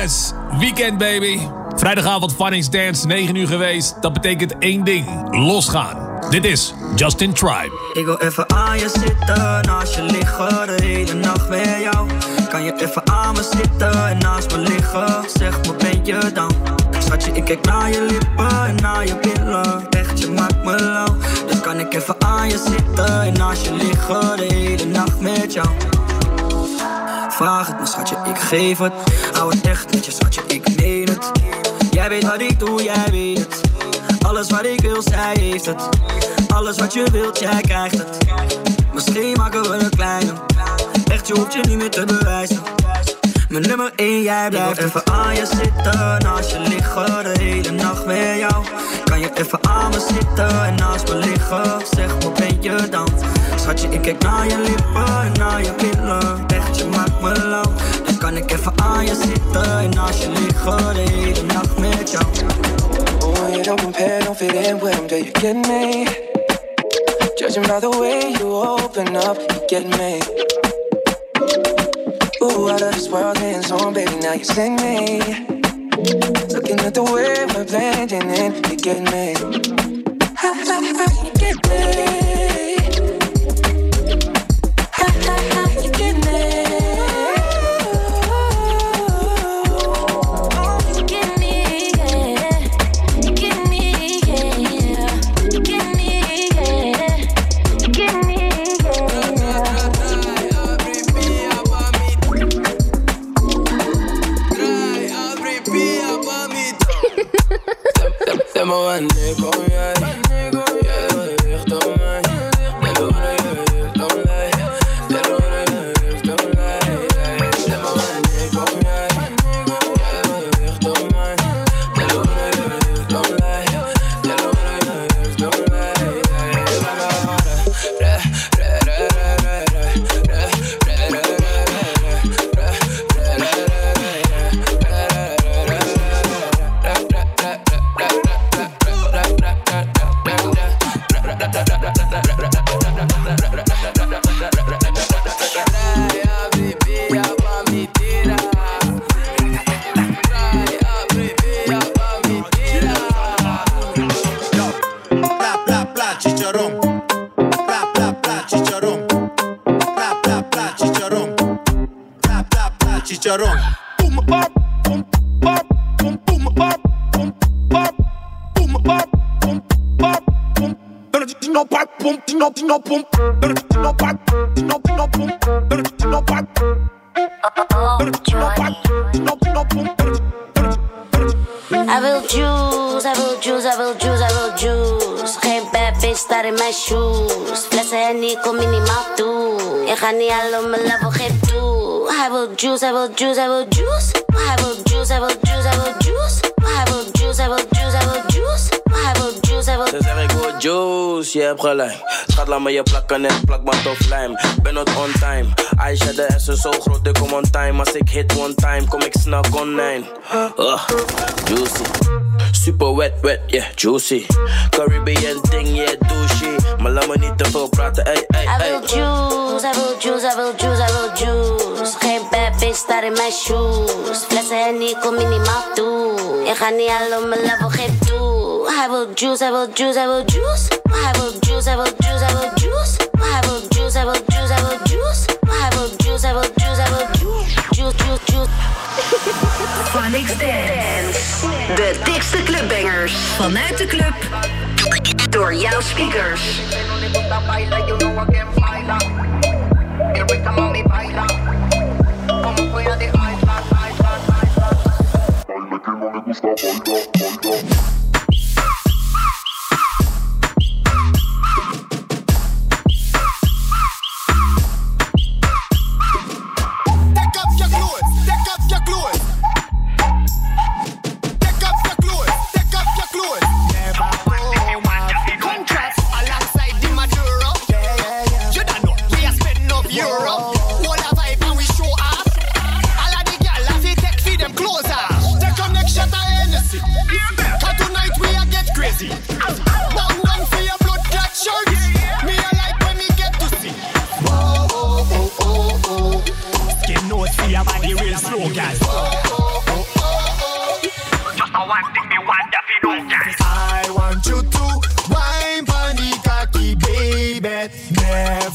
Weekend, baby. Vrijdagavond Funnings Dance, 9 uur geweest. Dat betekent één ding. Losgaan. Dit is Justin Tribe. Ik wil even aan je zitten, naast je liggen, de hele nacht met jou. Kan je even aan me zitten en naast me liggen? Zeg me, ben je dan? Schatje, ik kijk naar je lippen en naar je billen. Echt, je maakt me lauw. Dus kan ik even aan je zitten en naast je liggen, de hele nacht met jou. Vraag het me, schatje, ik geef het. Hou het echt met je, schatje, ik meen het. Jij weet wat ik doe, jij weet het. Alles wat ik wil, zij heeft het. Alles wat je wilt, jij krijgt het. Misschien maken we een kleine. Echt, je hoeft je niet meer te bewijzen. Mijn nummer 1, jij blijft even aan je zitten. Naast je liggen, de hele nacht met jou. Kan je even aan me zitten en naast me liggen? Zeg, wat ben je dan? Schatje, ik kijk naar je lippen en naar je billen. Echt, je maakt me lauw. Dan kan ik even aan je zitten en naast je liggen, de hele nacht met jou. Oh, you don't compare, don't fit in with them, do you get me? Judging by the way you open up, you get me. Ooh, out of this world, getting zone, baby, now you sing me. Looking at the way we're blending in, you get me. Get me. Vamos a nigga. Oh, no pum, no pat, no no pum, no pat. I will juice, I will juice, I will juice, I will juice. Geen bad bitch staat in mijn shoes. Flessen en ik kom minimaal toe. Ik ga niet al op mijn level, geef toe. I will juice, I will juice, I will juice. I will juice, I will hebt gelijk. Schat, laat me je plakken net plakband of lijm. Ben not on time. Aisha, de S is zo groot, ik kom on time. Als ik hit one time, kom ik snel online. Ugh, juicy. Super wet, wet, yeah, juicy. Caribbean ding, yeah, douchey. Maar laat me niet te veel praten, ey, ey, Hij ey. wil juice, hij wil juice, hij wil juice, hij wil juice. Geen bad bitch daar in mijn shoes. Flessen Henny, kom minimaal toe. Je gaat niet halen op mijn level, geef toe. Hij wil juice, hij wil juice, hij wil juice. Hij wil juice, hij wil juice, hij wil juice. Hij wil juice, hij wil juice, hij wil juice. Hij wil juice, hij wil juice, hij wil juice. Juice, juice, juice. Dance. De dikste clubbangers. Vanuit de club. door jouw speakers. Que no le gusta bailar.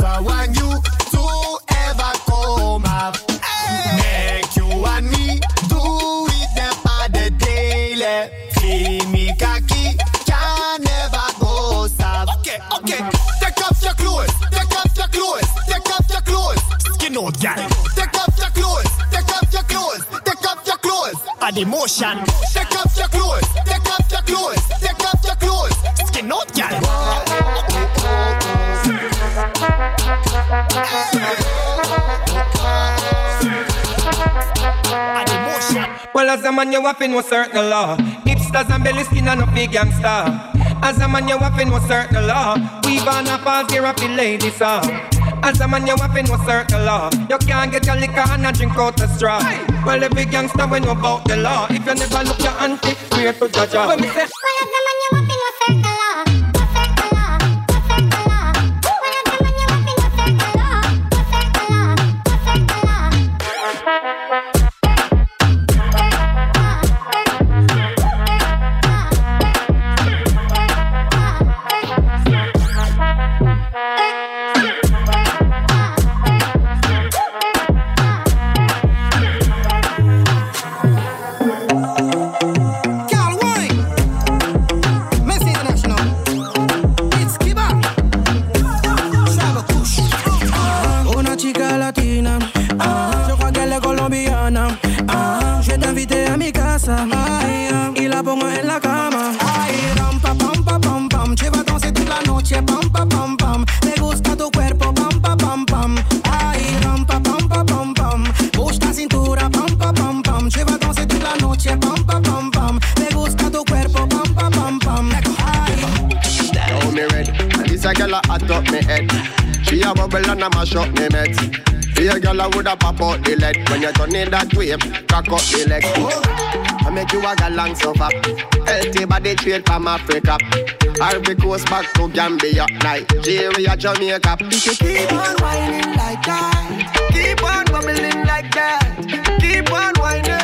Never want you to ever come up. Make you and me do it them on the daily. Cocky, can never go stop. Okay, okay. Take off your clothes, take off your clothes, take off your clothes. Skin out, girl. Take off your clothes, take off your clothes, take off your clothes. And emotion. Take off your clothes, take off your clothes, Well, as a man, you have know certain law. Hipsters and belly skin and no big gangster. As a man, you have know certain law. We've on a pass here of the ladies song. As a man, you have know certain law. You can't get your liquor and a drink out the straw. Well, big gangster we know about the law. If you never look your auntie, swear to judge her. A mash up me meds. Be a gyal a woulda pop out the lead when you turn it that way, cock up the leg. I make you a galang suffer. Healthy body straight from Africa. Ivory Coast back to Gambia, Nigeria, Jamaica. If you keep on whining like that, keep on bubbling like that, keep on whining,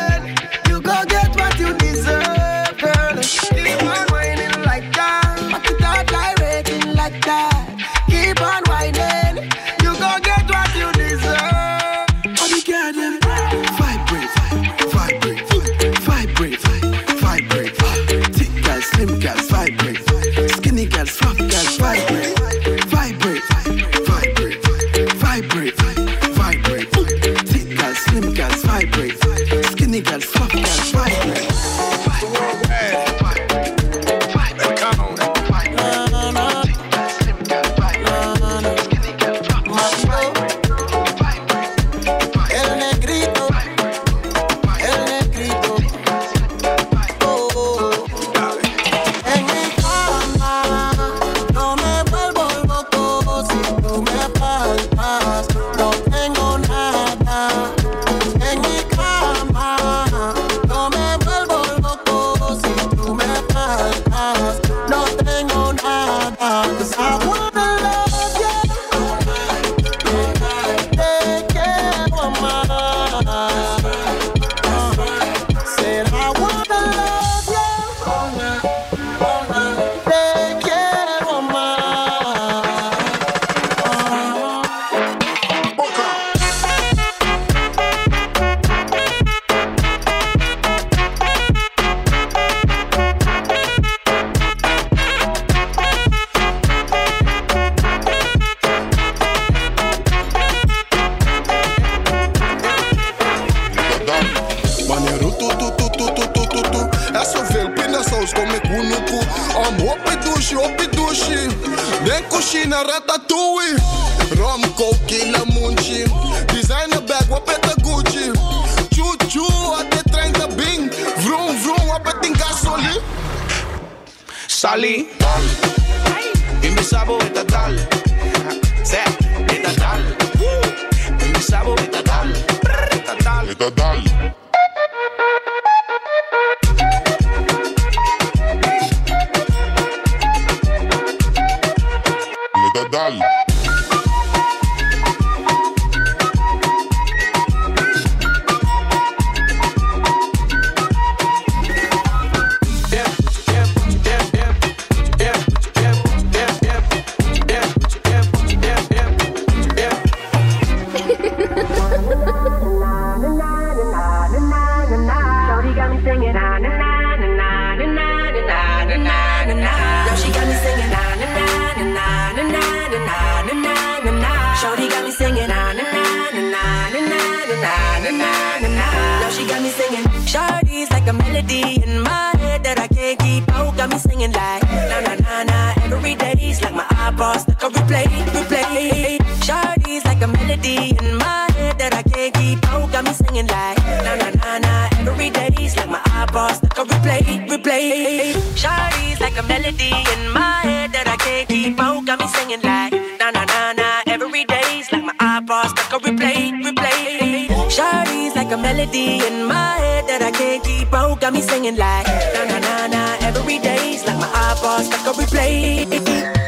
na na she got me singing na na na na na na na na na na got me singing na na na na na na na na na na she got me singing. Like a melody in my head that I can't keep out. Got me singing like na na na like my replay, replay. Shorty's like a melody in my head that I can't keep out. Got me singing like na na na like my replay, replay. Melody in my head that I can't keep out. Got me singing like na na na na. Every day's like my eyeballs stuck on replay, replay. Shorty's like a melody in my head that I can't keep out. Got me singing like na na na na. Every day's like my eyeballs stuck on replay.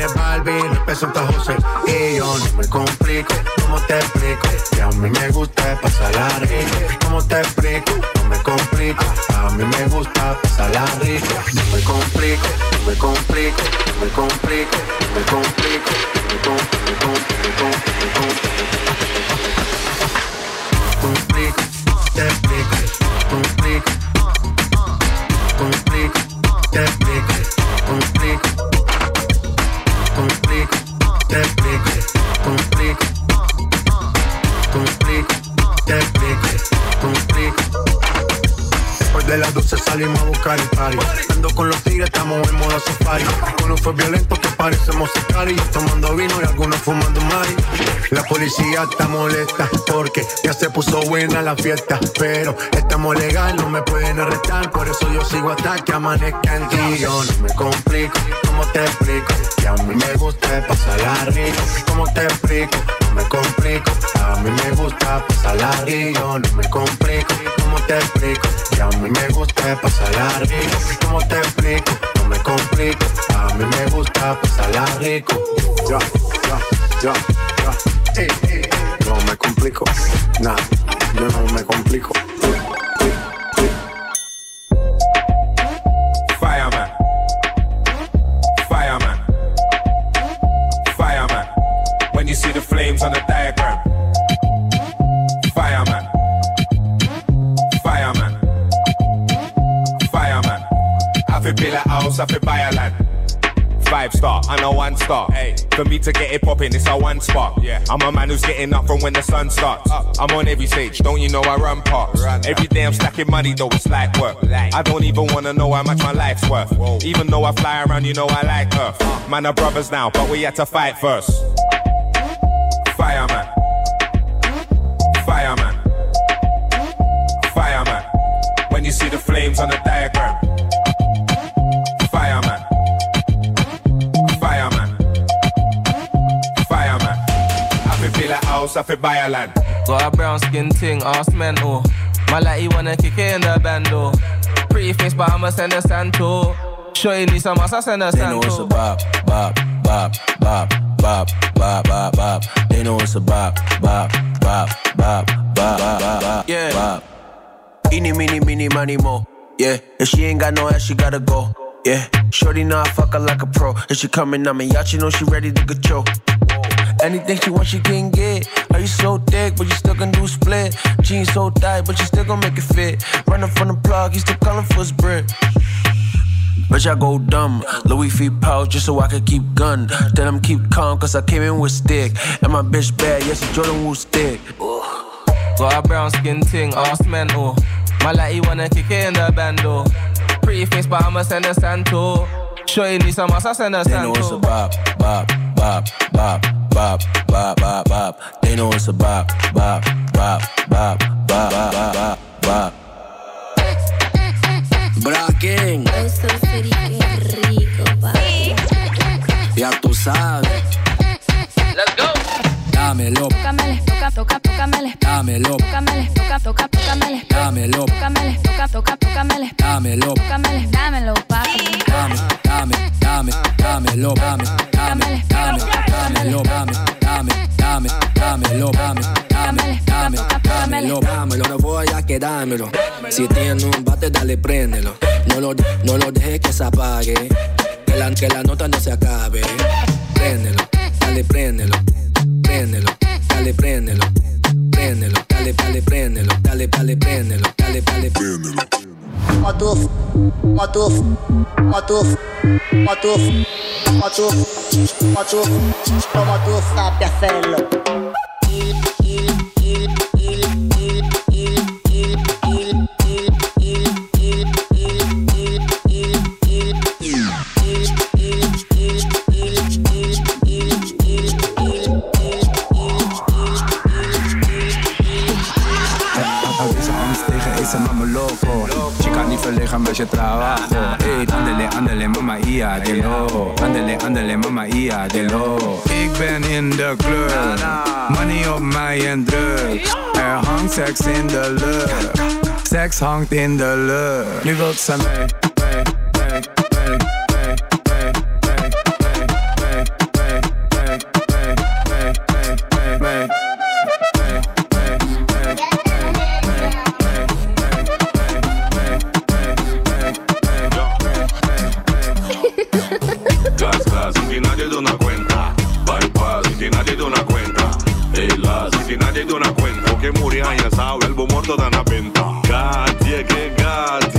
Es Barbie, representa a José. Y yo no me complico, ¿cómo te explico? Que a mí me gusta pasarla rico. ¿Cómo te explico? No me complico. A mí me gusta. No me complico, no me complico, no me complico, no me complico. No me complico, me complico, me. Te explico, complico, complico, te salimos a buscar el party. Ando con los tigres, estamos en modo safari. Uno fue violento que parecemos y tomando vino y algunos fumando mari. La policía está molesta porque ya se puso buena la fiesta. Pero estamos legal, no me pueden arrestar. Por eso yo sigo hasta que amanezca en ti. No me complico, ¿cómo te explico? Que a mí me gusta pasarla rico. ¿Cómo te explico? No me complico. A mí me gusta pasarla rico. No me complico, ¿cómo te explico? Que a mí me gusta pasarla rico. ¿Cómo te explico? No me complico. A mí me gusta pasarla rico. Ya, ya, ya, ya. No me complico. Nah, yo no me complico. Five star, I know one star. Hey, for me to get it popping, it's a one spark. Yeah, I'm a man who's getting up from when the sun starts. I'm on every stage, don't you know I run parts? Every day I'm stacking money, though it's like work. I don't even wanna know how much my life's worth. Even though I fly around, you know I like Earth. Man, are brothers now, but we had to fight first. Fireman. Fireman. Fireman. When you see the flames on the house, I feel buy a land. Got a brown skin ting, ass mental. My like he wanna kick it in the bando. Pretty face, but I'ma send a santo. Shorty need some ass, I send a They know it's a bop, bop, bop, bop, bop, bop, bop, bop. They know it's a bop, bop, bop, bop, bop, bop, bop, Yeah. bop. Eeny, meeny, meeny, money, mo. Yeah, if she ain't got no ass, she gotta go. Yeah, shorty know I fuck her like a pro. If she coming on me yacht, you know she ready to get choked. Anything she wants, she can get. Are you so thick, but you still can do split? Jeans so tight, but you still gon' make it fit. Running from the plug, he still calling for his brick. Bitch, I go dumb. Louis V pouch just so I could keep gun. Tell them keep calm, cause I came in with stick. And my bitch bad, yes, it's Jordan Woo stick. Got a brown skin ting, ass mental. My he wanna kick it in the bando. Pretty face, but I'ma send a santo. Shorty need some ass, I send a They know it's a bop, bop, bop, bop, bop, bop, bop, bop. They know it's a bop, bop, bop, bop, bop, bop, bop, bop. Bracken. Eso sería rico, papi. Ya tú sabes. Let's go. Dámelo, Tócamele, toca, toca, tócamele. dámelo, Tócamele, toca, toca, tócamele. dámelo, Tócamele, toca, toca, tócamele. dámelo, Tócamele, dámelo, papi. dame, dame, dame, dámelo, dame, dame, dame, dámelo, dame, dame, dame, dámelo, dame, dame, dame, dámelo, dámelo, no voy a quedármelo. Si tiene un bate, dale, préndelo. No lo, no lo dejes que se apague. Que la, que la nota no se acabe. Préndelo, dale, préndelo. Préndelo, dale, préndelo. prendelo, dale, dale, prendelo, dale, dale, prendelo, dale, dale, prendelo. Motos, motos, motos, motos, motos, motos, motos, sta piaffello. Met je trabajo. Hey, andele, andele mama ia de lo andele mama ia de lo Ik ben in de club. Money op mij en drugs. Er hangt seks in de lucht. Seks hangt in de lucht. Nu wilt ze mee, dan a venta. Yeah.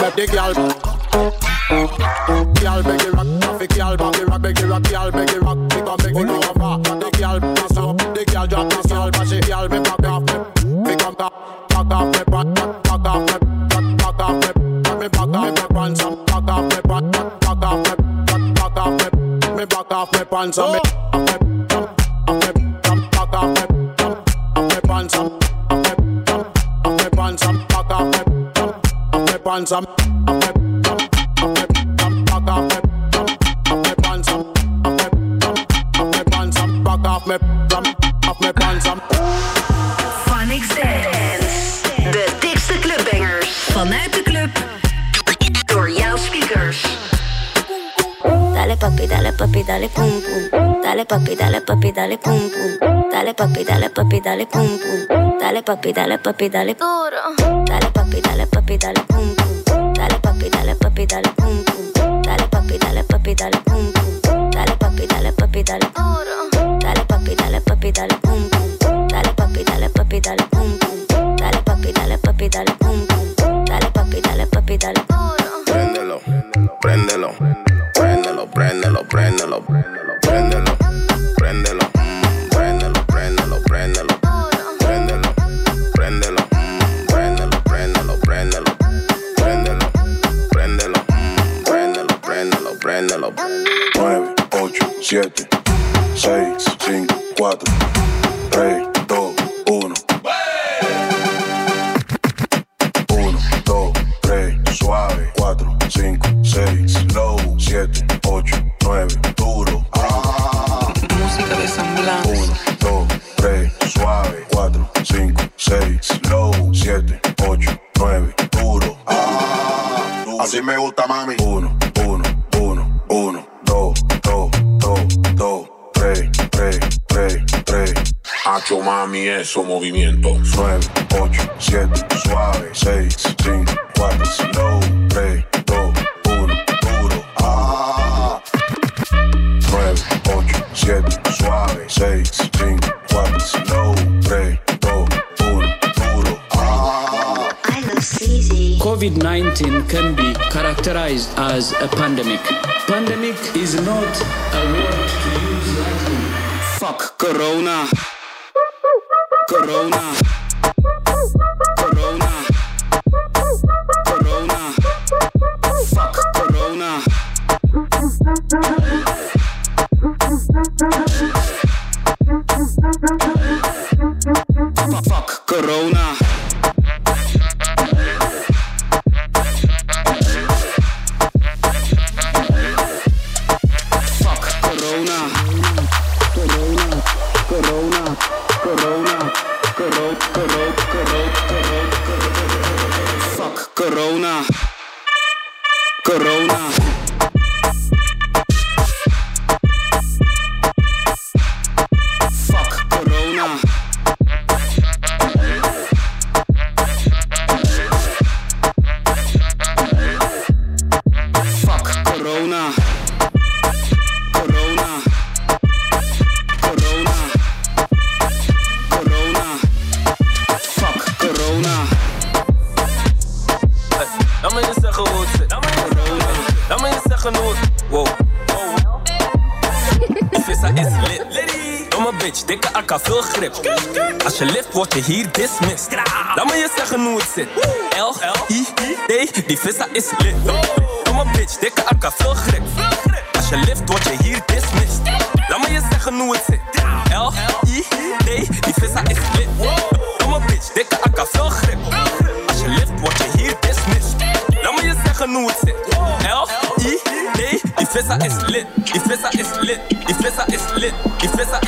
Make the girl. Girl make the rock off, girl back the rock, make the rock, girl make the rock, me come make it over. The girl pass up, the girl drop the girl pass it, girl me back off, me come back, back off, me back, back off, me back off, me me back off, me pants up, back off, me back, back off, me back off, me back off, me pants up, me Phonics Dance. De dikste clubbangers. Vanuit de club. Door jouw speakers. Dale papi, dale papi, dale pum pum. Dale papi, dale papi, dale pum pum. Dale papi, dale papi, dale pum pum. Dale papi, dale papi, dale duro. Dale papi, dale papi, dale pum pum. Papi, dale pum pum. Dale papi, dale papi, dale pum pum. Dale papi, dale papi, dale. Dale papi, dale papi, dale pum pum. Dale papi, dale papi, dale pum pum. Dale papi, dale papi, dale pum pum. Dale papi, dale papi, dale préndelo, préndelo, préndelo. Eso movimiento. 9, 8, 7, suave, 6, 5, 4, slow, 3, 2, 1, duro. Ah. 9, 8, 7, suave, 6, 5, 4, slow, 3, 2, 1, duro. Ah. COVID 19 can be characterized as a pandemic. Pandemic is not a word to use lightly. Fuck Corona. Corona. Als je lift, word je hier dismissed. Laat me je zeggen hoe het zit. L, I, D, die vissa is lit. Domme bitch, dikke akka, veel grip. Als je lift, word je hier dismissed. Laat me je zeggen hoe het zit. L, I, D, die vissa is lit. Domme bitch, dikke akka, veel grip. Als je lift, word je hier dismissed. Laat me je zeggen hoe het zit. L, I, D, die vissa is lit. Die vissa is lit. Die vissa is lit. Die vissa is lit.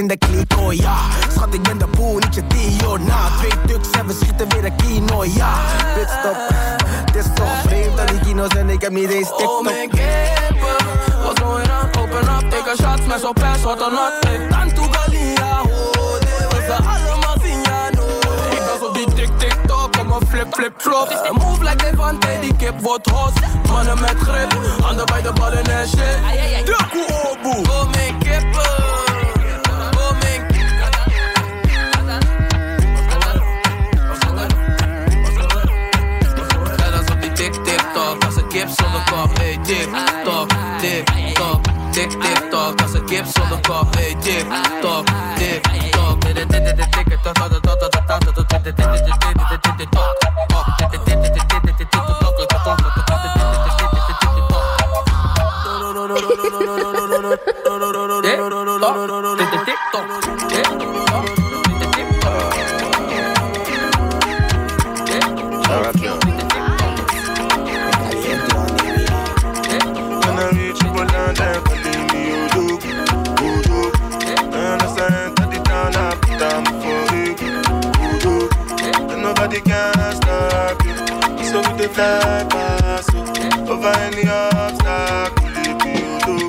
In de kliko, ja. Schat, ik ben de boel, niet je Dio, na. Twee tuks en we schieten weer een kino, ja. Pitstop, het is toch vreemd dat die kino's en ik heb niet eens oh, TikTok. Oh mijn kippen, what's going on? Open up, take a shot, smash op ass, what or not? Hey, eh. Tantu galia, oh, dit was de allemaal zien, ja, no. Ik was op die tik tik tok, kom een flip flip flop. Move like Devante, die kip wordt hot. Mannen met grip, handen bij de ballen en shit. Druk oboe, oh mijn tik tok, tik tok, tik tik tok, als een kip zonder kop, hey tik Dey fly past over any obstacle, it be Odo,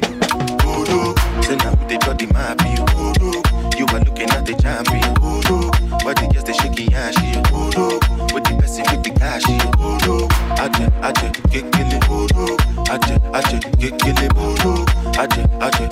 Odo. So now they got the map, you Odo. You are looking at the champion, Odo. But they just a shaky ass, you Odo. With the person with the cash, you Odo. Aje, aje, get kill it, Odo. Aje, aje, get kill it, Odo. Aje, aje,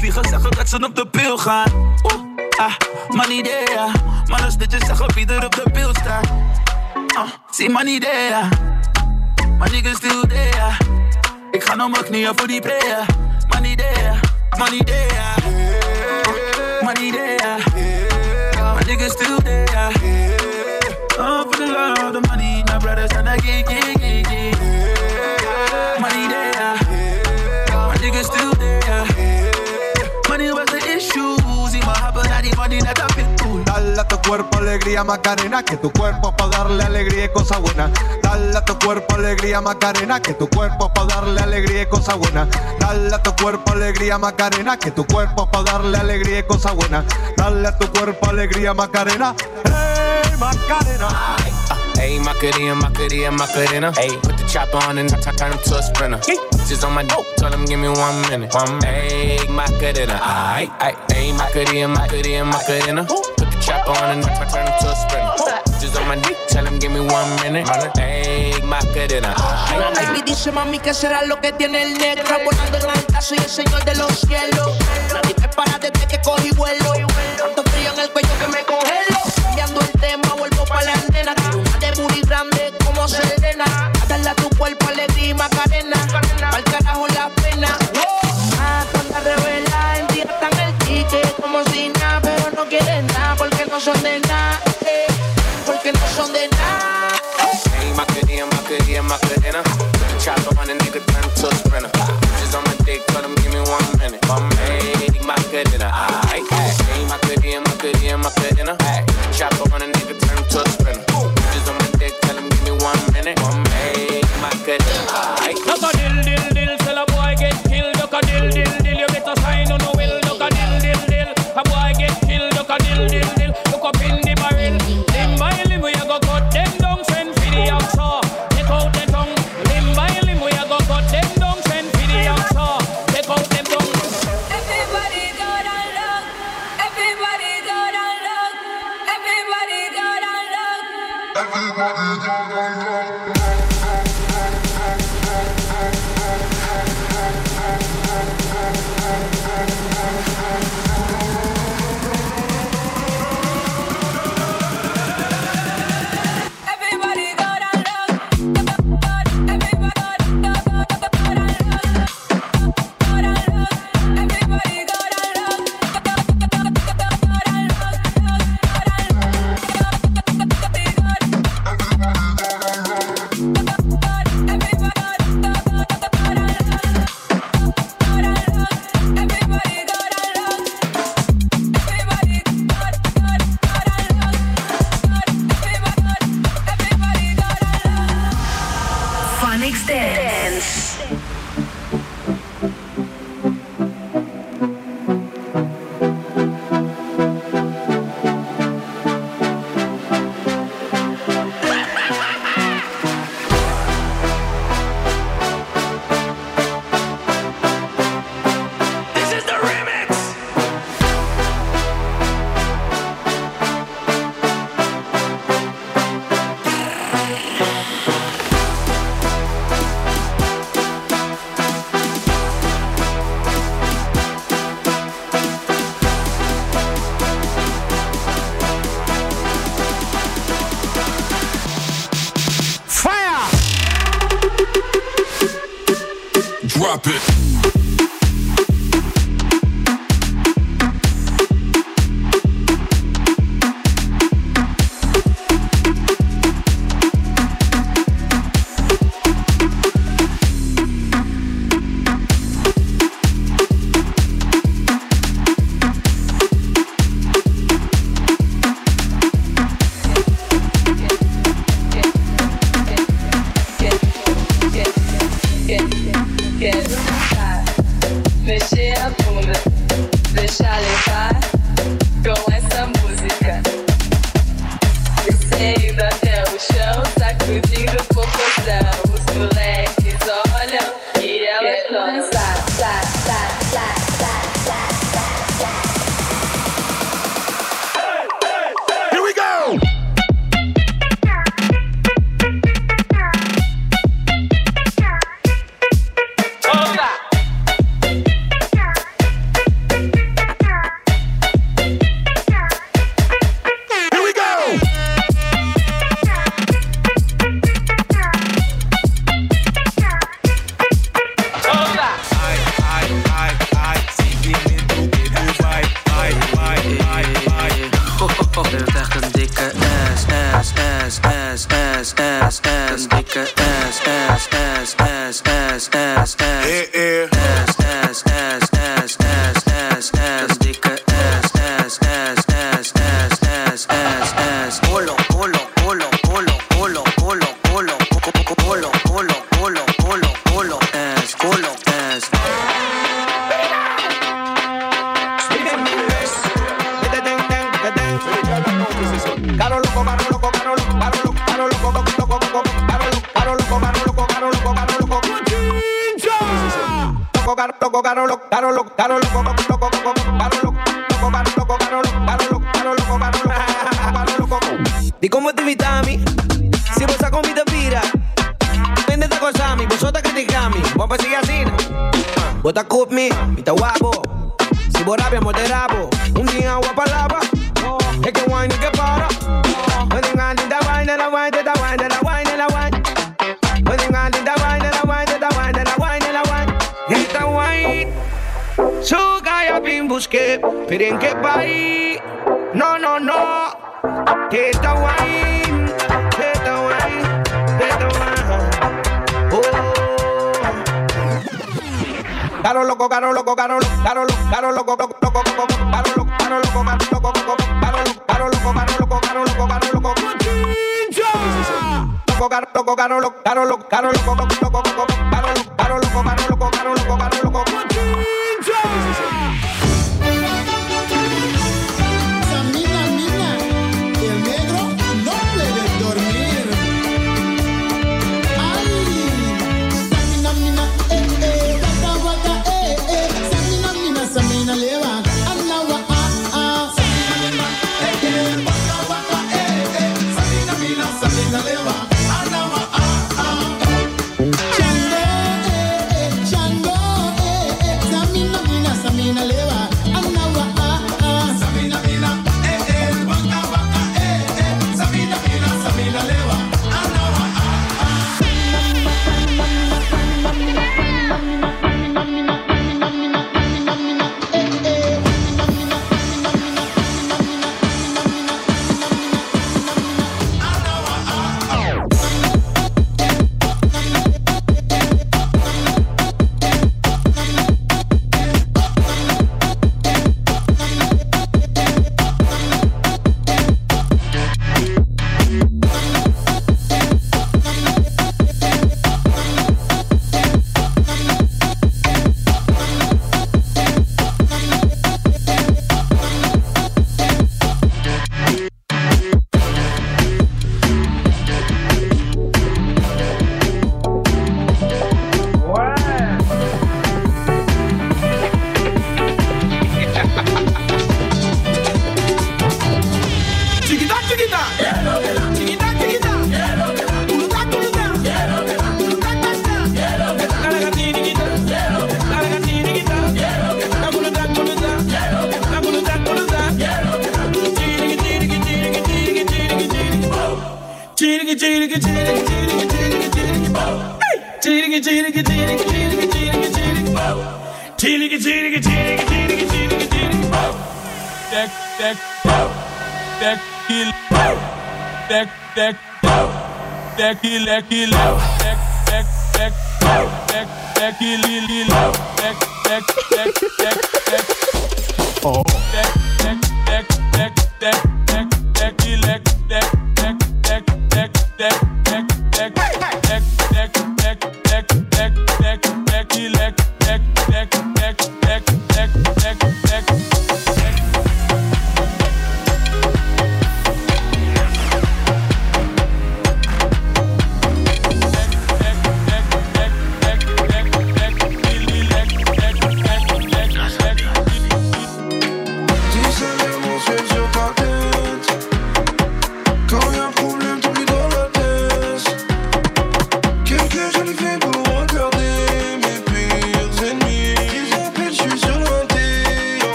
liegen, zeggen dat ze op de pil gaan. Oh, ah, money there. Mannen snitjes zeggen wie er op de beeld staat. Uh, zie money there. My niggas still there. Ik ga naar mijn knieën voor die prayer. There, money there. Uh, money. My niggas still there. Oh, for the love of the money, my brothers and I get, get, get, get. There. My niggas still there. Dale a tu cuerpo alegría Macarena, que tu cuerpo para darle alegría y cosa buena. Dale a tu cuerpo alegría Macarena, que tu cuerpo para darle alegría y cosa buena. Dale a tu cuerpo alegría Macarena, que tu cuerpo para darle alegría y cosa buena. Dale a tu cuerpo alegría Macarena, hey Macarena. Hey, Macarena, Macarena, Macarena. Hey, put the chopper on and I turn him to a sprinter. Just on my dope, tell him give me one minute. One. Hey, Macarena, aight. Hey, Macarena, Macarena, Macarena. Put the chopper on and I turn him to a sprinter. Just on my dick, tell him give me one minute. Hey, Macarena. Baby dice mami que será lo que tiene el negro Volando en alta, soy el señor de los cielos Nadie me para desde que cogí vuelo Tanto frío en el cuello que me congelo Cambiando el tema, vuelvo pa' la nena booty grande como Selena. Dale a tu cuerpo alegría y macarena. Al carajo la pena. Ah, tanta revela en ti el ticket Como si nada, pero no quieren nada Porque no son de nada eh, Porque no son de nada I'm not Yeah. drop it. Pues Me, mita guapo. Si borrabia mo te un día agua palabra. Oh. Es que wine que para. Oh. Pueden andar de wine, la wine, de la wine, de la wine, de la wine. Pueden andar de wine, la wine, de la wine, de la wine, de la wine. Esta wine. Su gaya busqué, pero en qué país. No, no, no. Esta wine. caro loco, caro loco, caro loco, caro loco, caro loco, loco, loco, loco, caro loco, caro loco, caro loco, loco, caro loco, caro loco, caro loco, caro loco, caro loco, caro loco, caro loco, caro loco, caro loco, caro loco, leque, leque, leque, leque, leque, leque, leque, lili, leque, leque, leque, leque, leque. Oh. Leque, leque, leque, leque, leque, leque, leque, leque.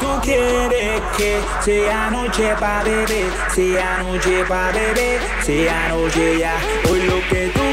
tú quieres que sea noche pa' beber, sea noche pa' beber, sea noche ya. Hoy lo que tú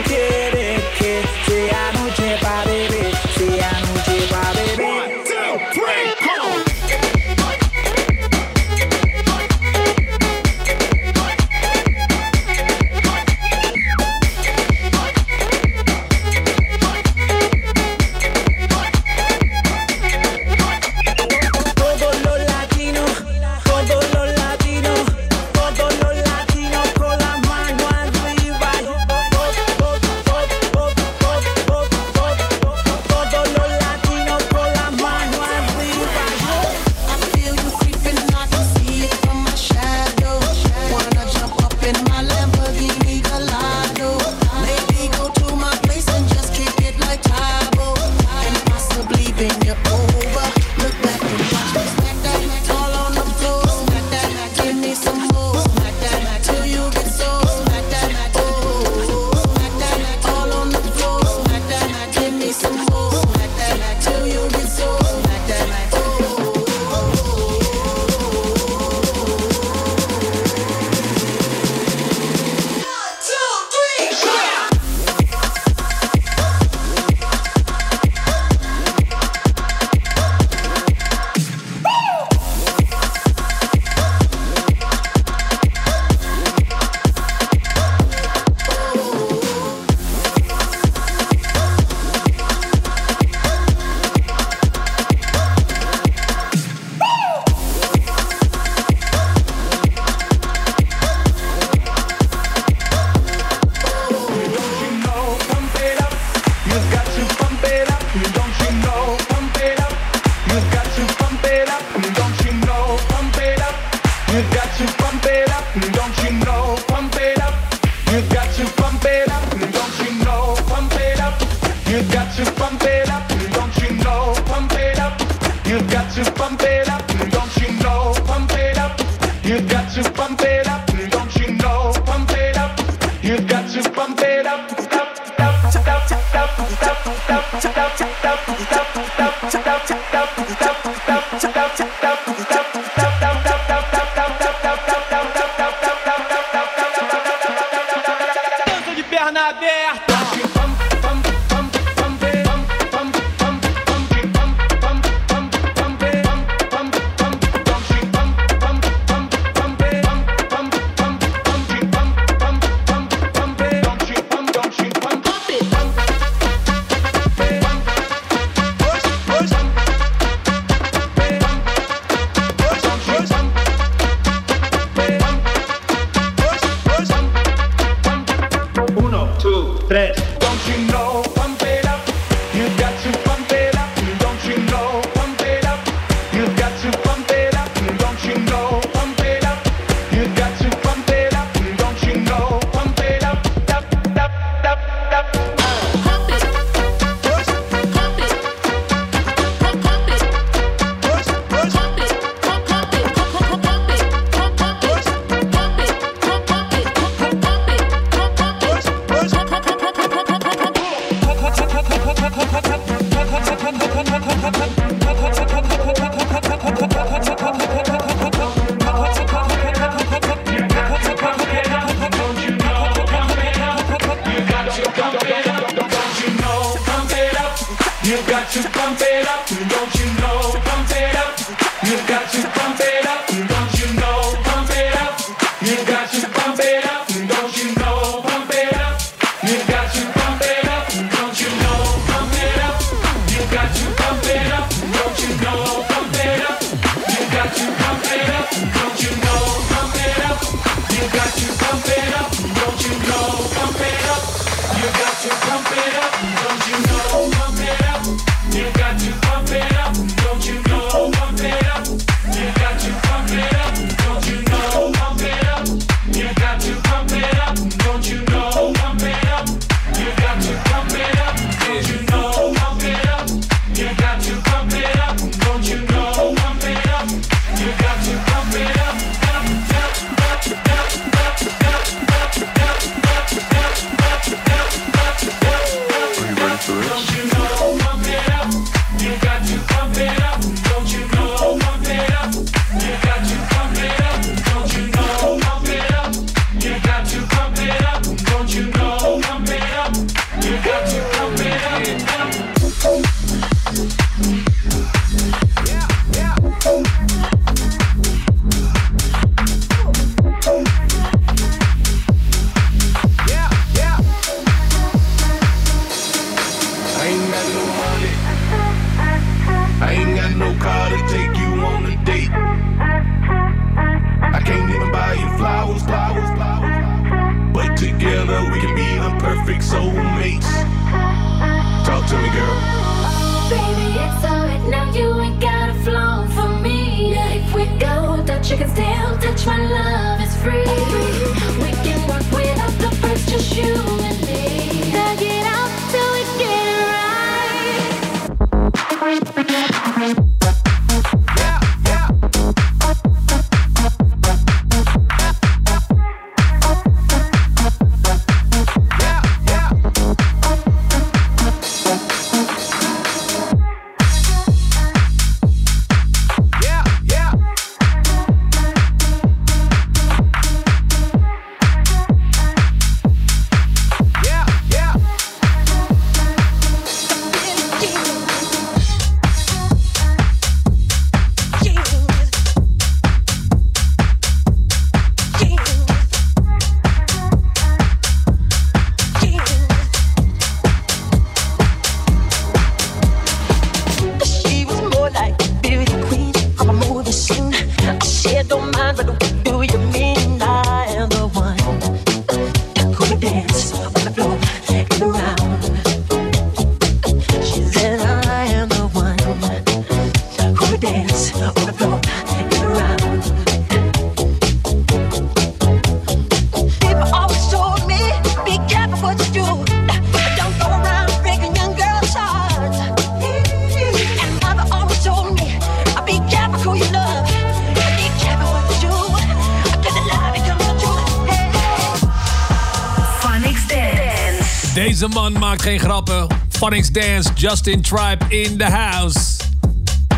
geen grappen. Funnings Dance, Justin Tribe in the house.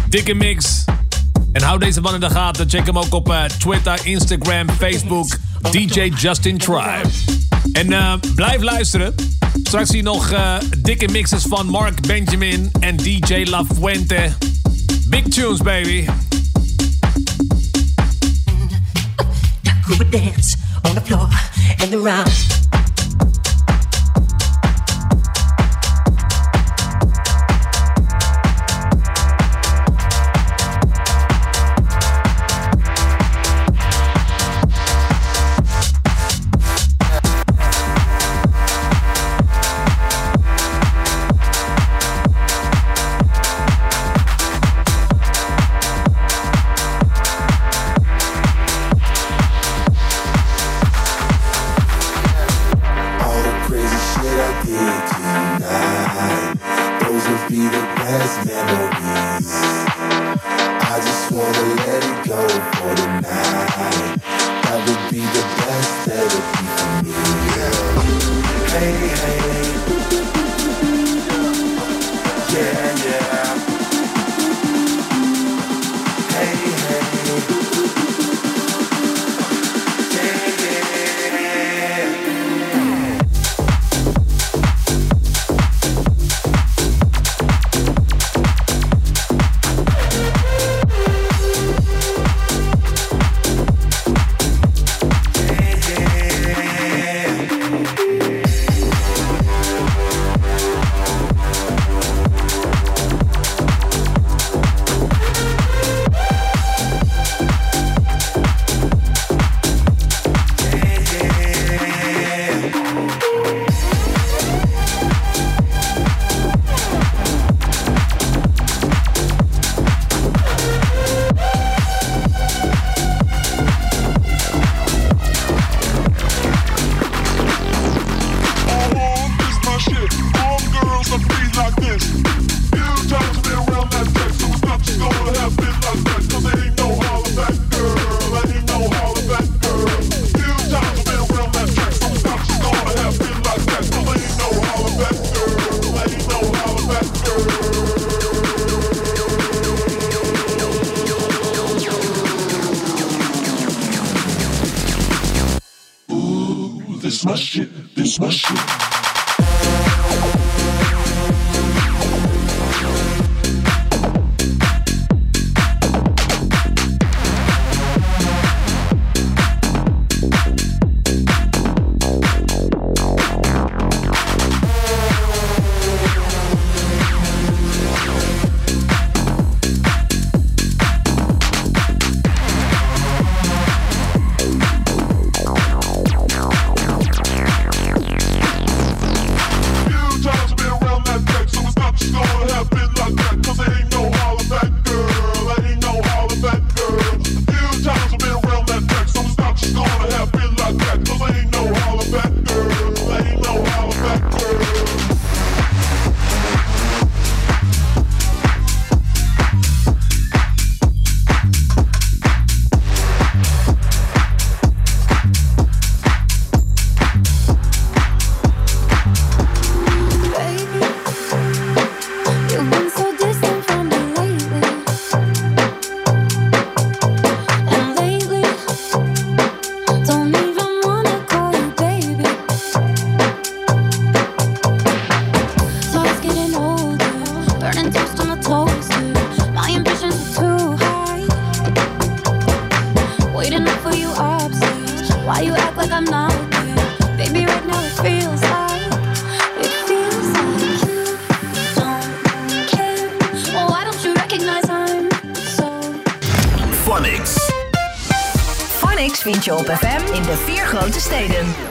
Dikke mix. En hou deze man in de gaten. Check hem ook op eh, Twitter, Instagram, Facebook. DJ Justin Tribe. En eh, blijf luisteren. Straks zie je nog eh, dikke mixes van Mark Benjamin en DJ La Fuente. Big tunes, baby. Dance on the floor and around.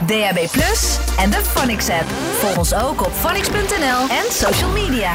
DHB Plus en de Phonics app. Volg ons ook op phonics.nl en social media.